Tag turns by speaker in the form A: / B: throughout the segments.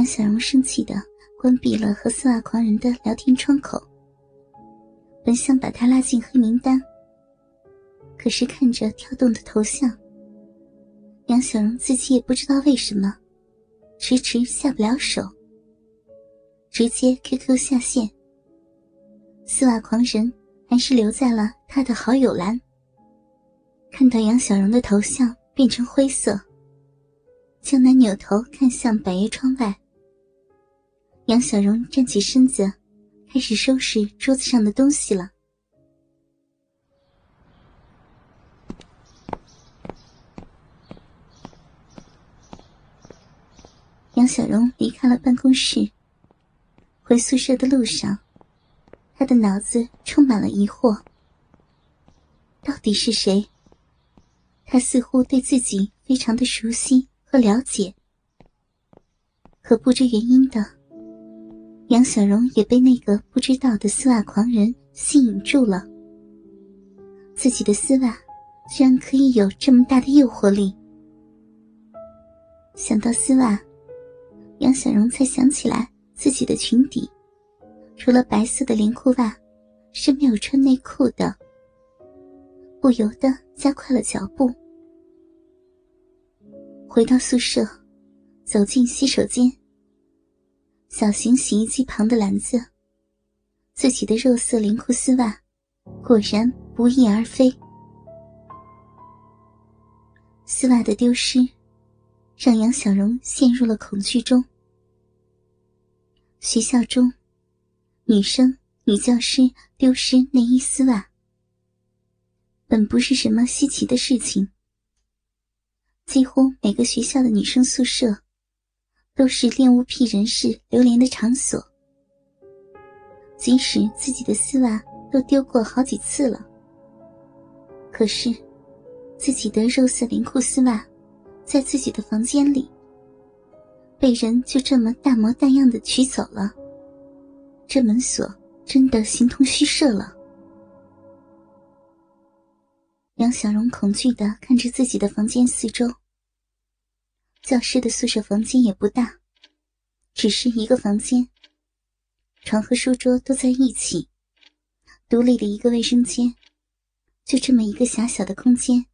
A: 杨小荣生气的关闭了和丝袜狂人的聊天窗口，本想把他拉进黑名单，可是看着跳动的头像，杨小荣自己也不知道为什么，迟迟下不了手，直接 QQ 下线。丝袜狂人还是留在了他的好友栏。看到杨小荣的头像变成灰色，江南扭头看向百叶窗外。杨小荣站起身子，开始收拾桌子上的东西了。杨小荣离开了办公室，回宿舍的路上，他的脑子充满了疑惑：到底是谁？他似乎对自己非常的熟悉和了解，可不知原因的，杨小荣也被那个不知道的丝袜狂人吸引住了。自己的丝袜居然可以有这么大的诱惑力。想到丝袜，杨小荣才想起来自己的裙底，除了白色的连裤袜，是没有穿内裤的。不由得加快了脚步。回到宿舍，走进洗手间。小型洗衣机旁的篮子，自己的肉色连裤丝袜，果然不翼而飞。丝袜的丢失，让杨小荣陷入了恐惧中。学校中，女生、女教师丢失内衣丝袜，本不是什么稀奇的事情。几乎每个学校的女生宿舍，都是恋物癖人士流连的场所。即使自己的丝袜都丢过好几次了，可是自己的肉色连裤丝袜，在自己的房间里，被人就这么大模大样的取走了。这门锁真的形同虚设了。杨小荣恐惧的看着自己的房间四周。教师的宿舍房间也不大，只是一个房间，床和书桌都在一起，独立的一个卫生间，就这么一个狭小的空间，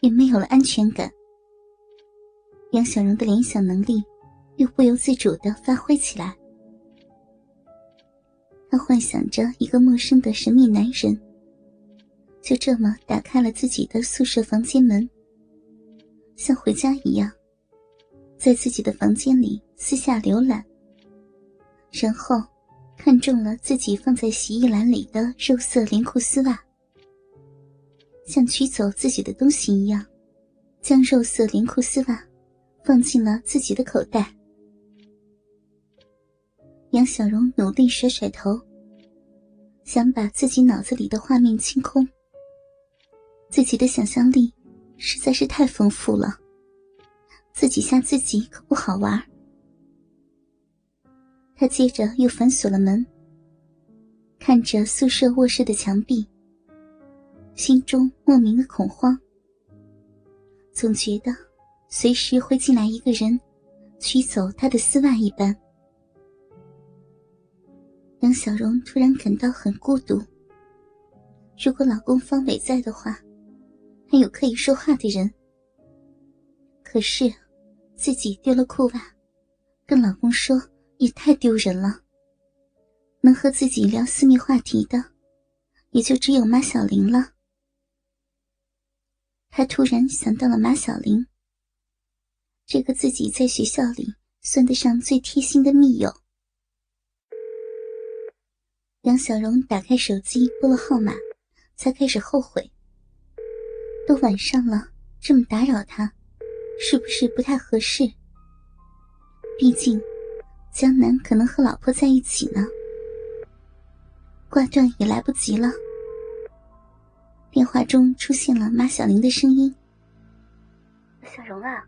A: 也没有了安全感。杨小荣的联想能力又不由自主的发挥起来，他幻想着一个陌生的神秘男人，就这么打开了自己的宿舍房间门，像回家一样。在自己的房间里私下浏览，然后看中了自己放在洗衣篮里的肉色连裤丝袜，像取走自己的东西一样，将肉色连裤丝袜放进了自己的口袋。杨小荣努力甩甩头，想把自己脑子里的画面清空。自己的想象力实在是太丰富了。自己吓自己可不好玩。他接着又反锁了门，看着宿舍卧室的墙壁，心中莫名的恐慌，总觉得随时会进来一个人，取走他的丝袜一般。杨小荣突然感到很孤独。如果老公方伟在的话，还有可以说话的人。可是。自己丢了裤袜，跟老公说也太丢人了。能和自己聊私密话题的，也就只有马小玲了。他突然想到了马小玲，这个自己在学校里算得上最贴心的密友。杨小荣打开手机拨了号码，才开始后悔。都晚上了，这么打扰他。是不是不太合适？毕竟，江南可能和老婆在一起呢。挂断也来不及了。电话中出现了马小玲的声音：“
B: 小荣啊，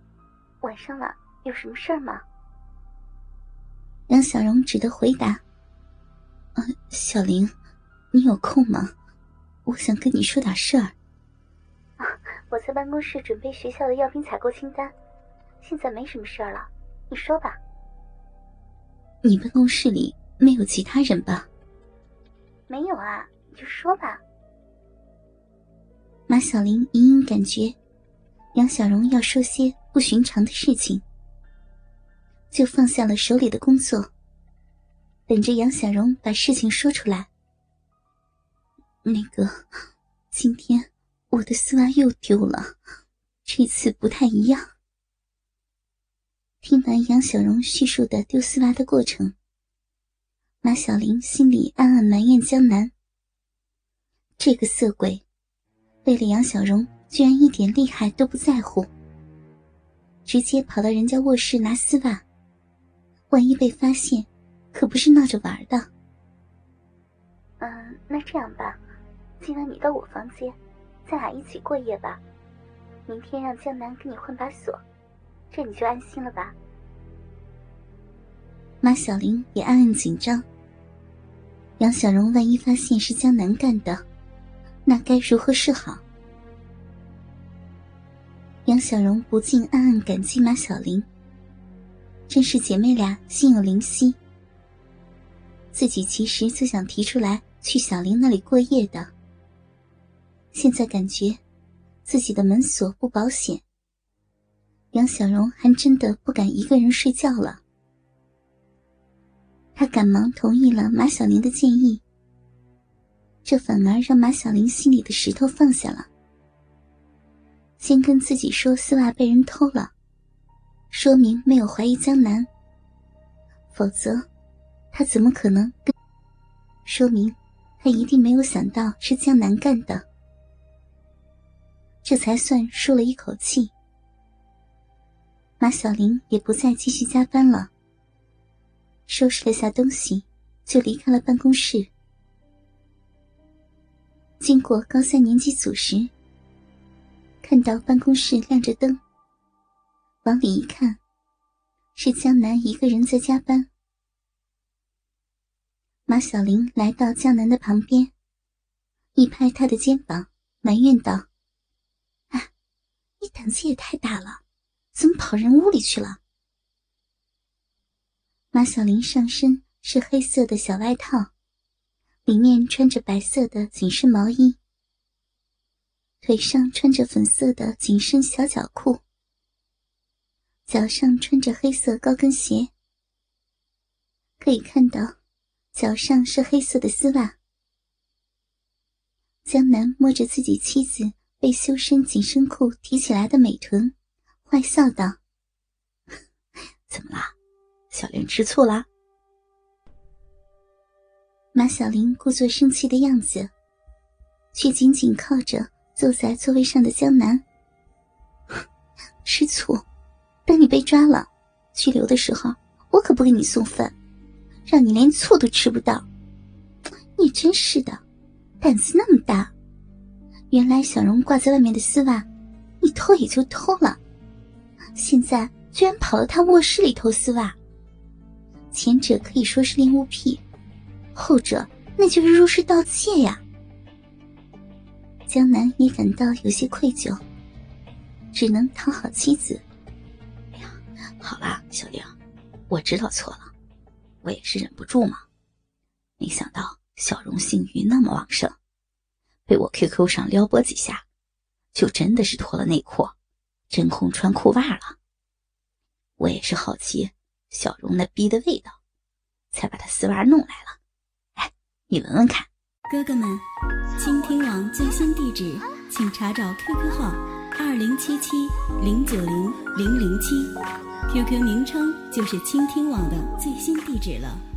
B: 晚上了，有什么事儿吗？”
A: 杨小荣只得回答：“啊，小玲，你有空吗？我想跟你说点事儿。”
B: 我在办公室准备学校的药品采购清单，现在没什么事儿了，你说吧。
A: 你办公室里没有其他人吧？
B: 没有啊，你就说吧。
A: 马小玲隐隐感觉杨小荣要说些不寻常的事情，就放下了手里的工作，等着杨小荣把事情说出来。那个，今天我的丝袜又丢了，这次不太一样。听完杨小荣叙述的丢丝袜的过程，马小玲心里暗暗埋怨江南。这个色鬼，为了杨小荣，居然一点厉害都不在乎，直接跑到人家卧室拿丝袜，万一被发现，可不是闹着玩的。
B: 嗯，那这样吧，今晚你到我房间，咱俩一起过夜吧。明天让江南给你换把锁。这你就安心了吧？
A: 马小玲也暗暗紧张。杨小荣万一发现是江南干的，那该如何是好？杨小荣不禁暗暗感激马小玲，真是姐妹俩心有灵犀。自己其实就想提出来去小玲那里过夜的，现在感觉自己的门锁不保险。杨小荣还真的不敢一个人睡觉了，他赶忙同意了马小玲的建议。这反而让马小玲心里的石头放下了。先跟自己说丝袜被人偷了，说明没有怀疑江南，否则他怎么可能跟？说明他一定没有想到是江南干的，这才算舒了一口气。马小玲也不再继续加班了，收拾了下东西，就离开了办公室。经过高三年级组时，看到办公室亮着灯，往里一看，是江南一个人在加班。马小玲来到江南的旁边，一拍他的肩膀，埋怨道：“，你胆子也太大了！”怎么跑人屋里去了？马小玲上身是黑色的小外套，里面穿着白色的紧身毛衣，腿上穿着粉色的紧身小脚裤，脚上穿着黑色高跟鞋。可以看到，脚上是黑色的丝袜。江南摸着自己妻子被修身紧身裤提起来的美臀。坏笑道：“
C: 怎么啦？小莲吃醋啦？”
A: 马小玲故作生气的样子，却紧紧靠着坐在座位上的江南。吃醋？等你被抓了，拘留的时候，我可不给你送饭，让你连醋都吃不到。你真是的，胆子那么大！原来小荣挂在外面的丝袜，你偷也就偷了。现在居然跑到他卧室里偷丝袜，前者可以说是恋物癖，后者那就是入室盗窃呀。江南也感到有些愧疚，只能讨好妻子。
C: 哎呀，好啦，小玲，我知道错了，我也是忍不住嘛。没想到小荣性欲那么旺盛，被我 QQ 上撩拨几下，就真的是脱了内裤。真空穿裤袜了，我也是好奇小荣那逼的味道，才把他丝袜弄来了。哎，你闻闻看。
D: 哥哥们，倾听网最新地址，请查找 QQ 号二零七七零九零零零七，QQ 名称就是倾听网的最新地址了。